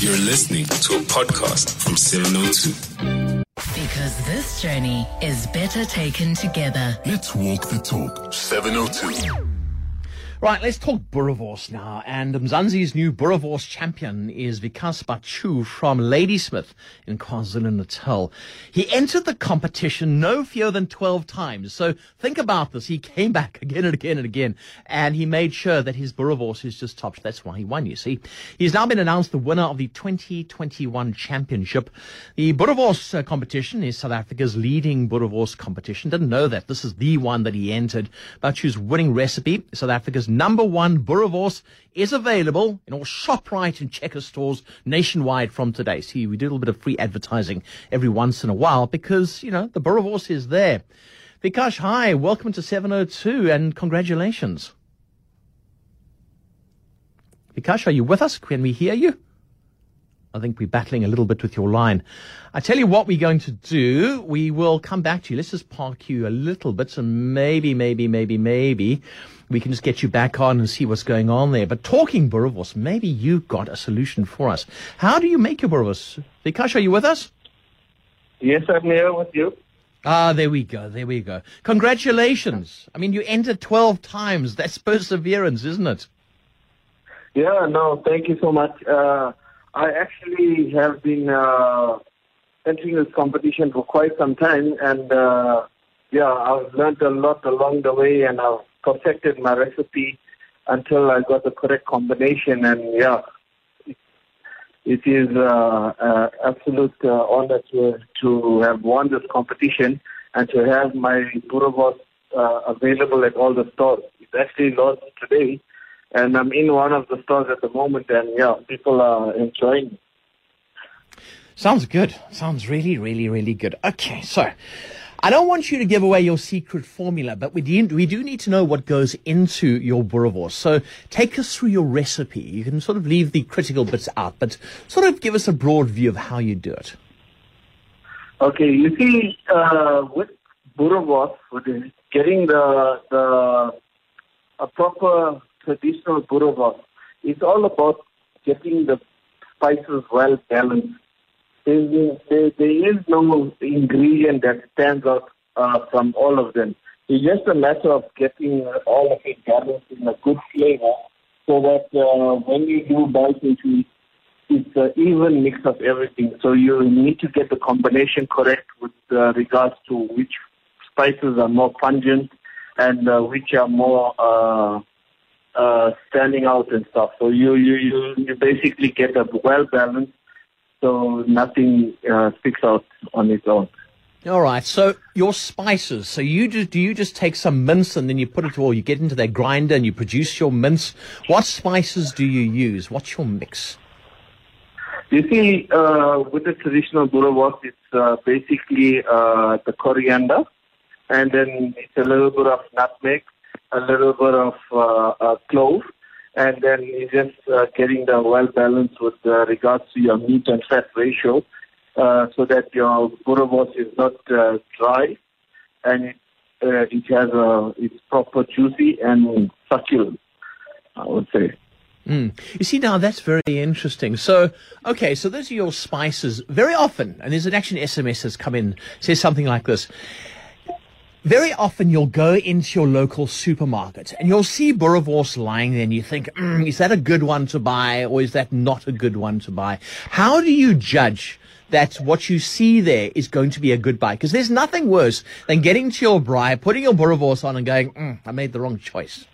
You're listening to a podcast from 702. Because this journey is better taken together. Let's walk the talk. 702. Right, let's talk Boerewors now. And Mzansi's new Boerewors champion is Vikas Bachu from Ladysmith in KwaZulu-Natal. He entered the competition no fewer than 12 times. So think about this. He came back again and again and again, and he made sure that his Boerewors is just top. That's why he won, you see. He's now been announced the winner of the 2021 championship. The Boerewors uh, competition is South Africa's leading Boerewors competition. Didn't know that. This is the one that he entered. Bachu's winning recipe, South Africa's number one Boerewors is available in all ShopRite and Checker stores nationwide from today. See, we do a little bit of free advertising every once in a while because, you know, the Boerewors is there. Vikash, hi, welcome to 702 and congratulations. Vikash, are you with us? Can we hear you? I think we're battling a little bit with your line. I tell you what we're going to do. We will come back to you. Let's just park you a little bit and maybe, maybe, maybe, maybe we can just get you back on and see what's going on there. But talking Boerewors, maybe you've got a solution for us. How do you make your Boerewors? Vikash, are you with us? Yes, I'm here with you. Ah, there we go. There we go. Congratulations. I mean, you entered 12 times. That's perseverance, isn't it? Yeah, no, thank you so much. Uh, I actually have been uh, entering this competition for quite some time, and uh, yeah, I've learned a lot along the way, and I've perfected my recipe until I got the correct combination. And yeah, it is uh, uh, absolute uh, honor to to have won this competition and to have my Boerewors uh, available at all the stores. It's actually launched today, and I'm in one of the stores at the moment, and yeah, people are enjoying. it. Sounds good. Sounds really, really, really good. Okay, so I don't want you to give away your secret formula, but we do, we do need to know what goes into your Boerewors. So take us through your recipe. You can sort of leave the critical bits out, but sort of give us a broad view of how you do it. Okay, you see, uh, with Boerewors, getting the the a proper traditional Boerewors, it's all about getting the spices well balanced. There, there, there is no ingredient that stands out uh, from all of them. It's just a matter of getting uh, all of it balanced in a good flavor, so that uh, when you do bite into it, it's an even mix of everything. So you need to get the combination correct with uh, regards to which spices are more pungent and uh, which are more uh, uh, standing out and stuff. So you you you, you basically get a well balanced, so nothing uh, sticks out on its own. All right. So your spices. So you just, do you just take some mince and then you put it or you get into that grinder and you produce your mince? What spices do you use? What's your mix? You see, uh, with the traditional Boerewors, it's uh, basically uh, the coriander, and then it's a little bit of nutmeg, a little bit of uh, uh, clove, and then it's just uh, getting the well balance with uh, regards to your meat and fat ratio, uh, so that your Boerewors is not uh, dry, and it, uh, it has a it's proper juicy and succulent. I would say. Mm. You see, now that's very interesting. So, okay, so those are your spices. Very often, and there's an action SMS has come in, says something like this. Very often you'll go into your local supermarket and you'll see Boerewors lying there and you think, mm, is that a good one to buy or is that not a good one to buy? How do you judge that what you see there is going to be a good buy? Because there's nothing worse than getting to your braai, putting your Boerewors on and going, mm, I made the wrong choice.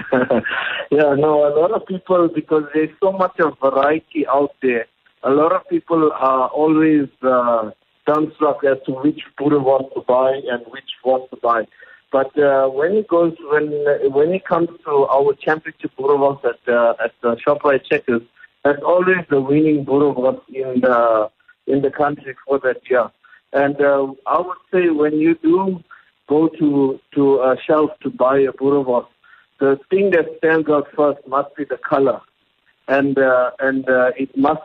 yeah, no, a lot of people, because there's so much of variety out there, a lot of people are always uh, dumbstruck as to which boerewors to buy and which wants to buy. But uh, when it goes, when when it comes to our championship Boerewors at uh, at the Shoprite Checkers, that's always the winning Boerewors in the in the country for that year. And uh, I would say when you do go to to a shelf to buy a Boerewors, the thing that stands out first must be the color, and uh, and uh, it must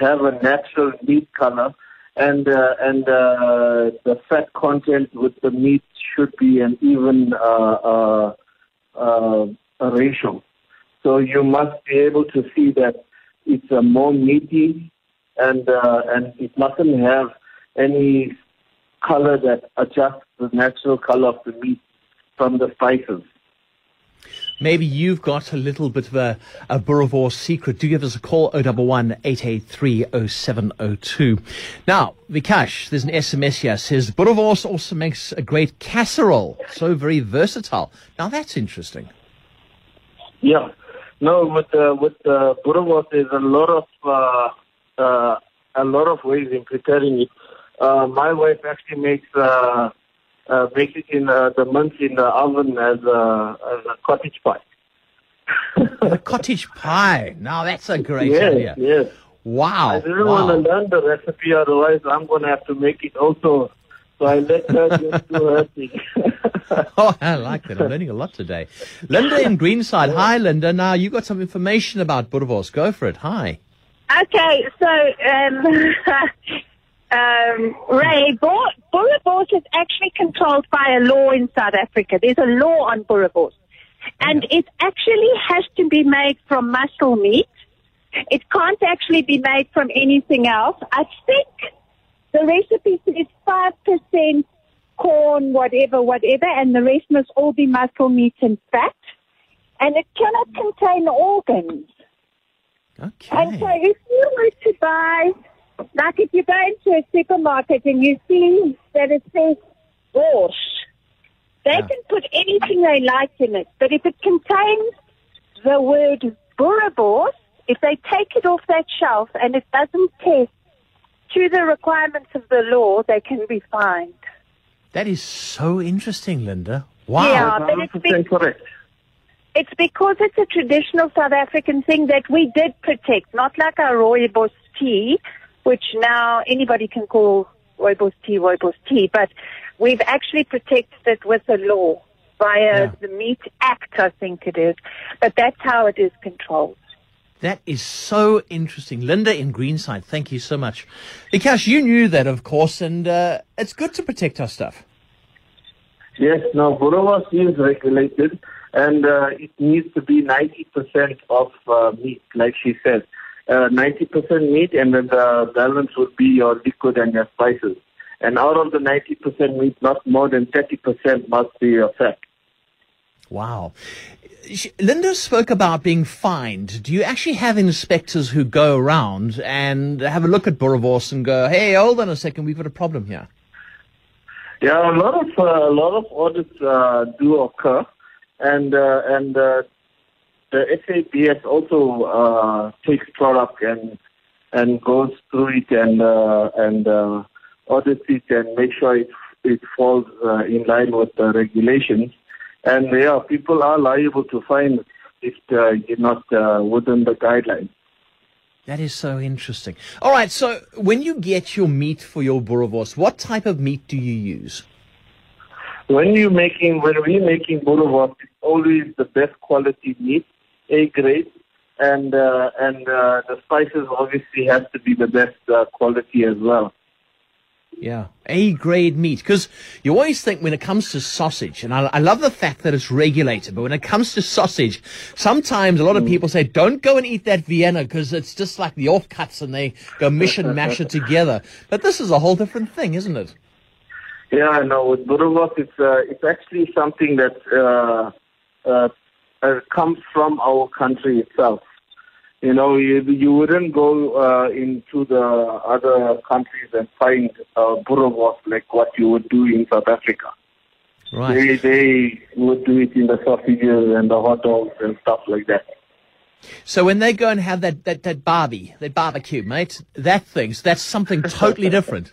have a natural meat color, and uh, and uh, the fat content with the meat should be an even uh, uh, uh, ratio. So you must be able to see that it's a more meaty, and uh, and it mustn't have any color that adjusts the natural color of the meat from the spices. Maybe you've got a little bit of a, a secret. Do give us a call, 011 883 0702. Now, Vikash, there's an SMS here, says Boerewors also makes a great casserole. So very versatile. Now, that's interesting. Yeah. No, with uh, with uh, Boerewors, there's a lot of uh, uh, a lot of ways in preparing it. Uh, my wife actually makes uh, uh, makes it in uh, the mince in the oven as a, as a cottage pie. a cottage pie. Now, that's a great yes, idea. yes. Wow. I didn't wow. want to learn the recipe, otherwise I'm going to have to make it also. So I let her just do her thing. Oh, I like that. I'm learning a lot today. Linda in Greenside. Hi, Linda. Now, you got some information about Boerewors. Go for it. Hi. Okay, so um, um, Ray, Boer- Boerewors is actually controlled by a law in South Africa. There's a law on Boerewors, and it actually has to be made from muscle meat. It can't actually be made from anything else. I think the recipe says five percent corn, whatever, whatever, and the rest must all be muscle meat and fat. And it cannot contain organs. Okay. And so if you were to buy, like if you go into a supermarket and you see that it says braaiwors, they Yeah. can put anything they like in it. But if it contains the word Boerewors, if they take it off that shelf and it doesn't test to the requirements of the law, they can be fined. That is so interesting, Linda. Wow. Yeah. but it's 100% It's because it's a traditional South African thing that we did protect, not like our rooibos tea, which now anybody can call rooibos tea rooibos tea, but we've actually protected it with a law via Yeah. the Meat Act, I think it is. But that's how it is controlled. That is so interesting. Linda in Greenside, thank you so much. Vikash, you knew that, of course, and uh, it's good to protect our stuff. Yes, now Boerewors is regulated and uh, it needs to be 90% of uh, meat, like she said. Uh, 90% meat and then the balance would be your liquid and your spices. And out of the 90% meat, not more than 30% must be your fat. Wow. Linda spoke about being fined. Do you actually have inspectors who go around and have a look at Boerewors and go, hey, hold on a second, we've got a problem here? Yeah, a lot of uh, a lot of audits uh, do occur, and uh, and uh, the SABS also uh, takes product and and goes through it and uh, and uh, audits it and make sure it it falls uh, in line with the regulations. And yeah, people are liable to fine if uh, you're not uh, within the guidelines. That is so interesting. All right, so when you get your meat for your Boerewors, what type of meat do you use? When you making when we making boerewors, it's always the best quality meat, A grade, and uh, and uh, the spices obviously has to be the best uh, quality as well. Yeah, A grade meat. Because you always think when it comes to sausage, and I, I love the fact that it's regulated, but when it comes to sausage, sometimes a lot of people say, don't go and eat that Vienna because it's just like the offcuts and they go mish and mash it together. But this is a whole different thing, isn't it? Yeah, I know. with boerewors, it's uh, it's actually something that uh, uh, uh, comes from our country itself. You know, you, you wouldn't go uh, into the other countries and find uh, boerewors like what you would do in South Africa. Right. They they would do it in the sausages and the hot dogs and stuff like that. So when they go and have that, that, that barbie, that barbecue, mate, that thing, so that's something totally different.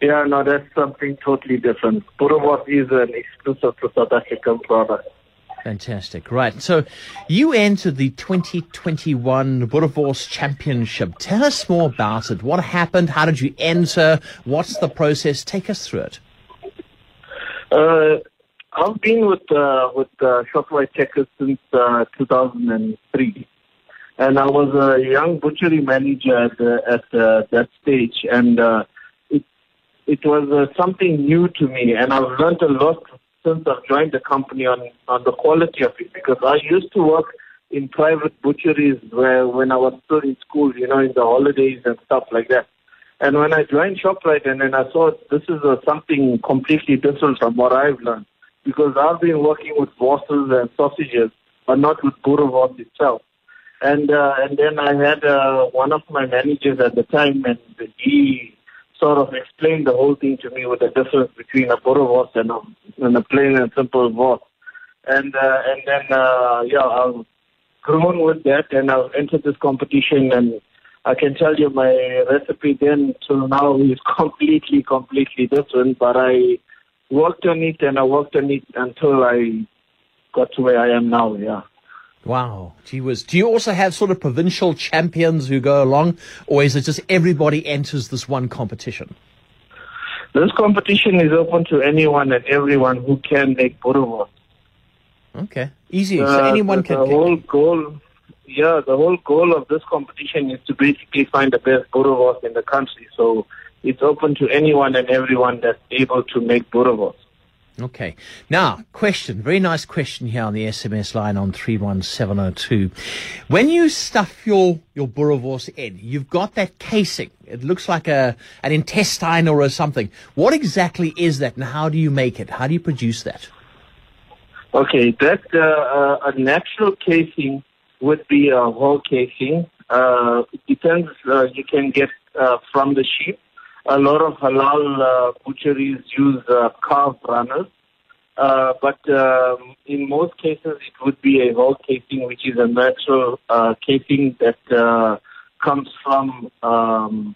Yeah, no, that's something totally different. Boerewors is an exclusive to South African product. Fantastic. Right. So you entered the 2021 Boerewors Championship. Tell us more about it. What happened? How did you enter? What's the process? Take us through it. Uh, I've been with uh, with uh, Shoprite Checkers since uh, 2003, and I was a young butchery manager at, at uh, that stage, and uh, it it was uh, something new to me, and I've learned a lot since I've joined the company on on the quality of it because I used to work in private butcheries where when I was still in school, you know, in the holidays and stuff like that. And when I joined ShopRite and then I saw this is a, something completely different from what I've learned because I've been working with vorsels and sausages, but not with boerewors itself. And uh, and then I had uh, one of my managers at the time, and he sort of explained the whole thing to me with the difference between a boerewors and a, and a plain and simple wors. And uh, and then uh, yeah, I've grown with that, and I've entered this competition, and I can tell you my recipe then till now is completely, completely different. But I worked on it, and I worked on it until I got to where I am now. Yeah. Wow, gee whiz. Do you also have sort of provincial champions who go along, or is it just everybody enters this one competition? This competition is open to anyone and everyone who can make boerewors. Okay, easy. so Uh, anyone the, can The whole goal, yeah, the whole goal of this competition is to basically find the best boerewors in the country. So it's open to anyone and everyone that's able to make boerewors. Okay. Now, question. Very nice question here on the SMS line on 31702. When you stuff your, your boerewors in, you've got that casing. It looks like a, an intestine or a something. What exactly is that and how do you make it? How do you produce that? Okay, that uh, uh, a natural casing would be a whole casing. Uh, it depends. Uh, you can get uh, from the sheep. A lot of halal uh, butcheries use uh, carved runners, uh, but um, in most cases it would be a whole casing, which is a natural uh, casing that uh, comes from um,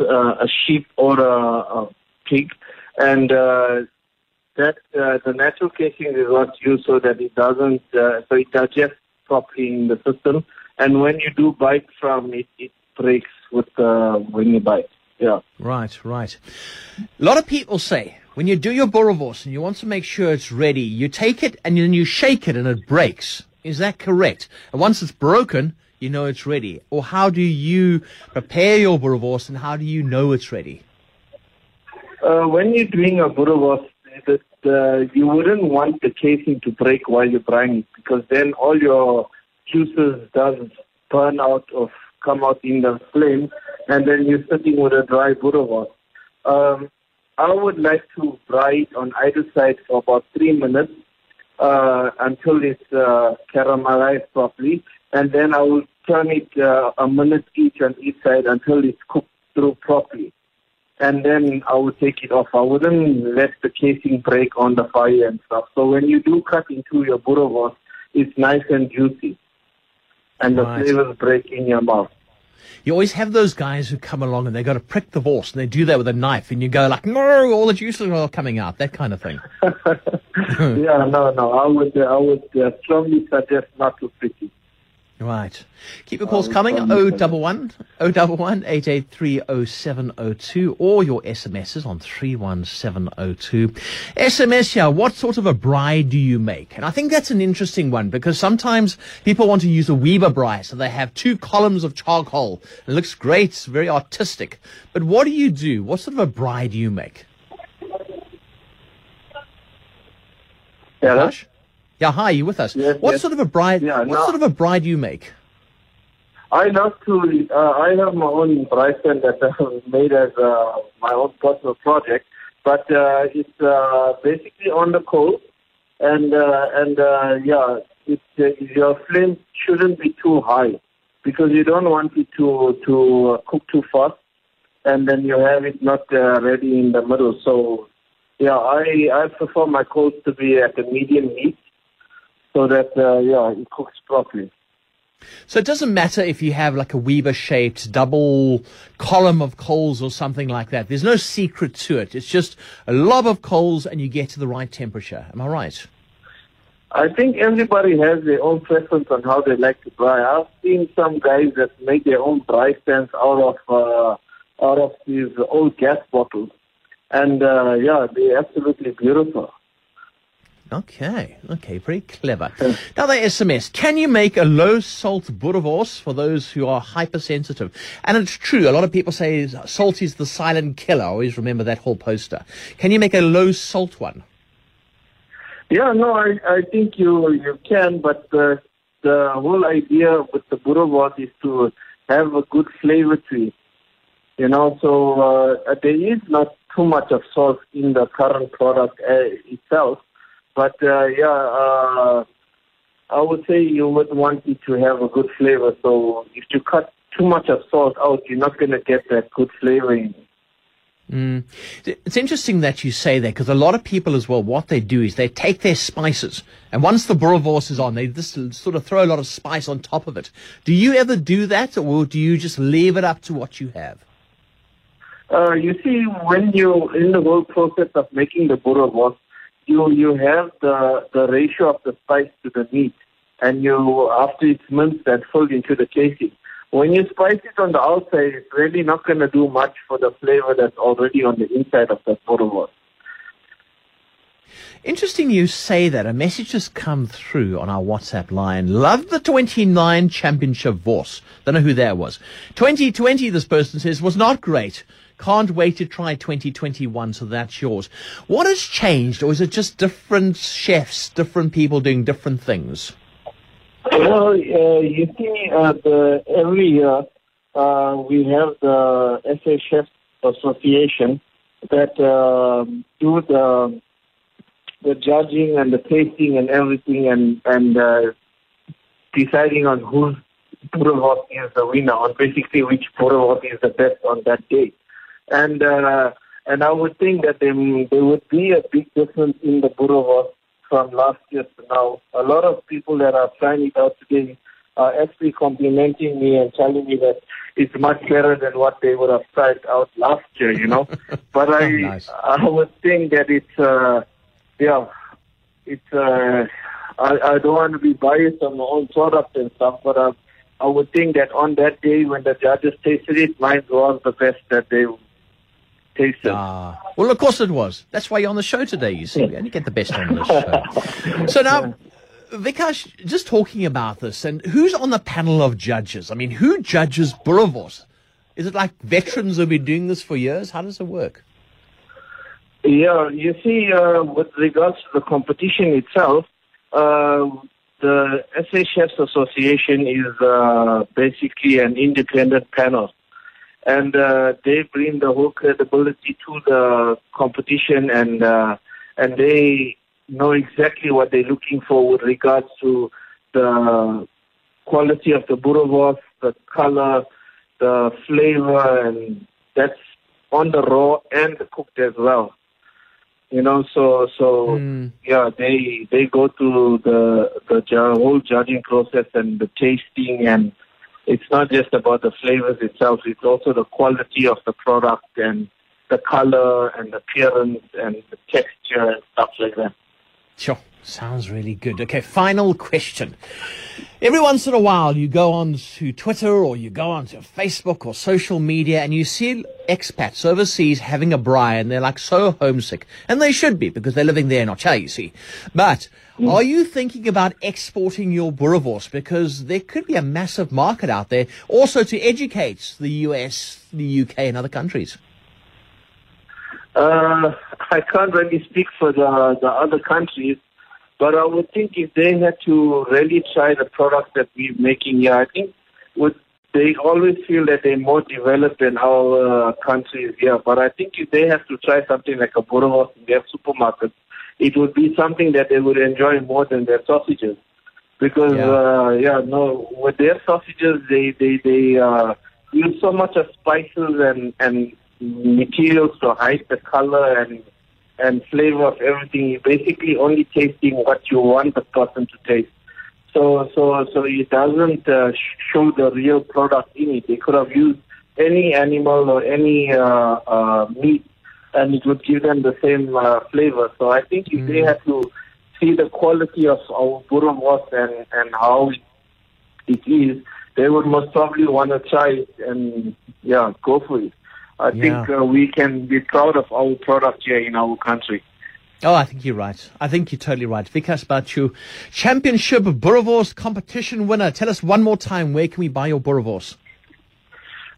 uh, a sheep or a, a pig, and that the natural casing is what's used so that it doesn't so it digests properly in the system. And when you do bite from it it breaks with when you bite yeah Right, right. A lot of people say when you do your boerewors and you want to make sure it's ready, you take it and then you shake it and it breaks. Is that correct? And once it's broken, you know it's ready. Or how do you prepare your boerewors and how do you know it's ready? uh, when you're doing a that uh, you wouldn't want the casing to break while you're frying it because then all your juices does burn out of come out in the flame and then you're sitting with a dry boerewors. Um, I would like to fry on either side for about three minutes uh, until it's uh, caramelized properly, and then I will turn it uh, a minute each on each side until it's cooked through properly. And then I would take it off. I wouldn't let the casing break on the fire and stuff. So when you do cut into your boerewors, it's nice and juicy, and the flavors break in your mouth. You always have those guys who come along and they got to prick the wors and they do that with a knife and you go like, no, all the juices are coming out, that kind of thing. yeah, no, no. I would, uh, I would uh, strongly suggest not to prick it. Right. Keep your calls Oh, coming. um, 011 011 883 0702 or your SMSs on 31702. SMS here. What sort of a braai do you make? And I think that's an interesting one because sometimes people want to use a Weber braai. So they have two columns of charcoal. It looks great. It's very artistic. But what do you do? What sort of a braai do you make? Yeah, that's- Hush? Yeah, hi, you with us? Yes, what yes. sort of a braai? Yeah, what no. sort of a braai do you make? I love to. Uh, I have my own Bryson that I have made as uh, my own personal project, but uh, it's uh, basically on the coal, and uh, and uh, yeah, it, uh, your flame shouldn't be too high because you don't want it to to uh, cook too fast, and then you have it not uh, ready in the middle. So yeah, I I prefer my coals to be at a medium heat, so that uh, yeah it cooks properly. So it doesn't matter if you have like a Weber shaped double column of coals or something like that. There's no secret to it. It's just a lob of coals and you get to the right temperature. Am I right? I think everybody has their own preference on how they like to braai. I've seen some guys that make their own braai stands out of uh, out of these old gas bottles, and uh, yeah, they're absolutely beautiful. Okay, okay, very clever. Now the SMS, can you make a low salt boerewors for those who are hypersensitive? And it's true, a lot of people say salt is the silent killer. I always remember that whole poster. Can you make a low salt one? Yeah, no, I I think you you can, but uh, the whole idea with the boerewors is to have a good flavor to it. You know, so uh, there is not too much of salt in the current product uh, itself, but uh, yeah, uh, I would say you would want it to have a good flavor. So if you cut too much of salt out, you're not going to get that good flavor in. Mm. It's interesting that you say that because a lot of people as well, what they do is they take their spices and once the boerewors is on, they just sort of throw a lot of spice on top of it. Do you ever do that or do you just leave it up to what you have? Uh, you see, when you're in the whole process of making the boerewors, you you have the the ratio of the spice to the meat, and you after it's minced and filled into the casing. When you spice it on the outside, it's really not going to do much for the flavor that's already on the inside of the boerewors. Interesting you say that. A message has come through on our WhatsApp line. Love the 29 championship wors. Don't know who that was. 2020, this person says, was not great. Can't wait to try 2021, so that's yours. What has changed, or is it just different chefs, different people doing different things? Well, uh, you see, uh, the, every year uh, we have the SA Chefs Association that um, do the the judging and the tasting and everything, and and uh, deciding on whose boerewors is the winner, on basically which boerewors is the best on that day. And uh, and I would think that there, there would be a big difference in the boerewors from last year to now. A lot of people that are trying it out today are actually complimenting me and telling me that it's much better than what they would have tried out last year, you know. but I nice. I would think that it's uh yeah, it's uh I, I don't want to be biased on my own product and stuff, but I I would think that on that day when the judges tasted it, mine was the best that they tasted. Ah, well, of course it was. That's why you're on the show today, you see. We only get the best on this show. So now, Vikash, just talking about this, and who's on the panel of judges? I mean, who judges boerewors? Is it like veterans who've been doing this for years? How does it work? Yeah, you see, uh, with regards to the competition itself, uh, the SA Chefs Association is uh, basically an independent panel. And uh, they bring the whole credibility to the competition and uh, and they know exactly what they're looking for with regards to the quality of the boerewors, the color, the flavor, and that's on the raw and the cooked as well. You know, so so Mm. yeah, they they go through the the whole judging process and the tasting, and it's not just about the flavors itself; it's also the quality of the product and the color and the appearance and the texture and stuff like that. Sure. Sounds really good. Okay, final question. Every once in a while, you go on to Twitter or you go on to Facebook or social media and you see expats overseas having a braai and they're like so homesick. And they should be because they're living there in Ocha, you see. But mm. are you thinking about exporting your boerewors? Because there could be a massive market out there also to educate the US, the UK and other countries. Uh, I can't really speak for the the other countries, but I would think if they had to really try the product that we're making here, I think would they always feel that they're more developed than our uh, countries here. But I think if they have to try something like a boerewors in their supermarkets, it would be something that they would enjoy more than their sausages. Because Yeah. uh, yeah, no, with their sausages they they they uh, use so much of spices and and materials to hide the color and and flavor of everything. You're basically only tasting what you want the person to taste. So so so it doesn't uh, show the real product in it. They could have used any animal or any uh, uh, meat, and it would give them the same uh, flavor. So I think if they had to see the quality of our boerewors and and how it, it is, they would most probably want to try it and yeah, go for it. I think uh, we can be proud of our product here in our country. Oh, I think you're right. I think you're totally right. Vikas Bachu, Championship Boerewors competition winner. Tell us one more time, where can we buy your Boerewors?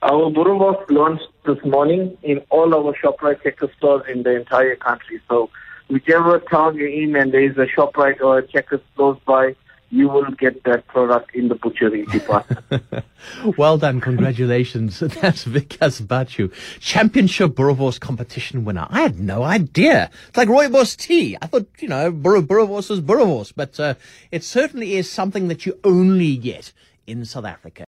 Our boerewors launched this morning in all our ShopRite Checker stores in the entire country. So whichever town you're in and there is a ShopRite or a Checkers close by, you will get that product in the butchery department. well done, congratulations. That's Vikas Bachu, championship Boerewors competition winner. I had no idea. It's like rooibos tea. I thought, you know, Bur- Boerewors is Boerewors, but uh, it certainly is something that you only get in South Africa.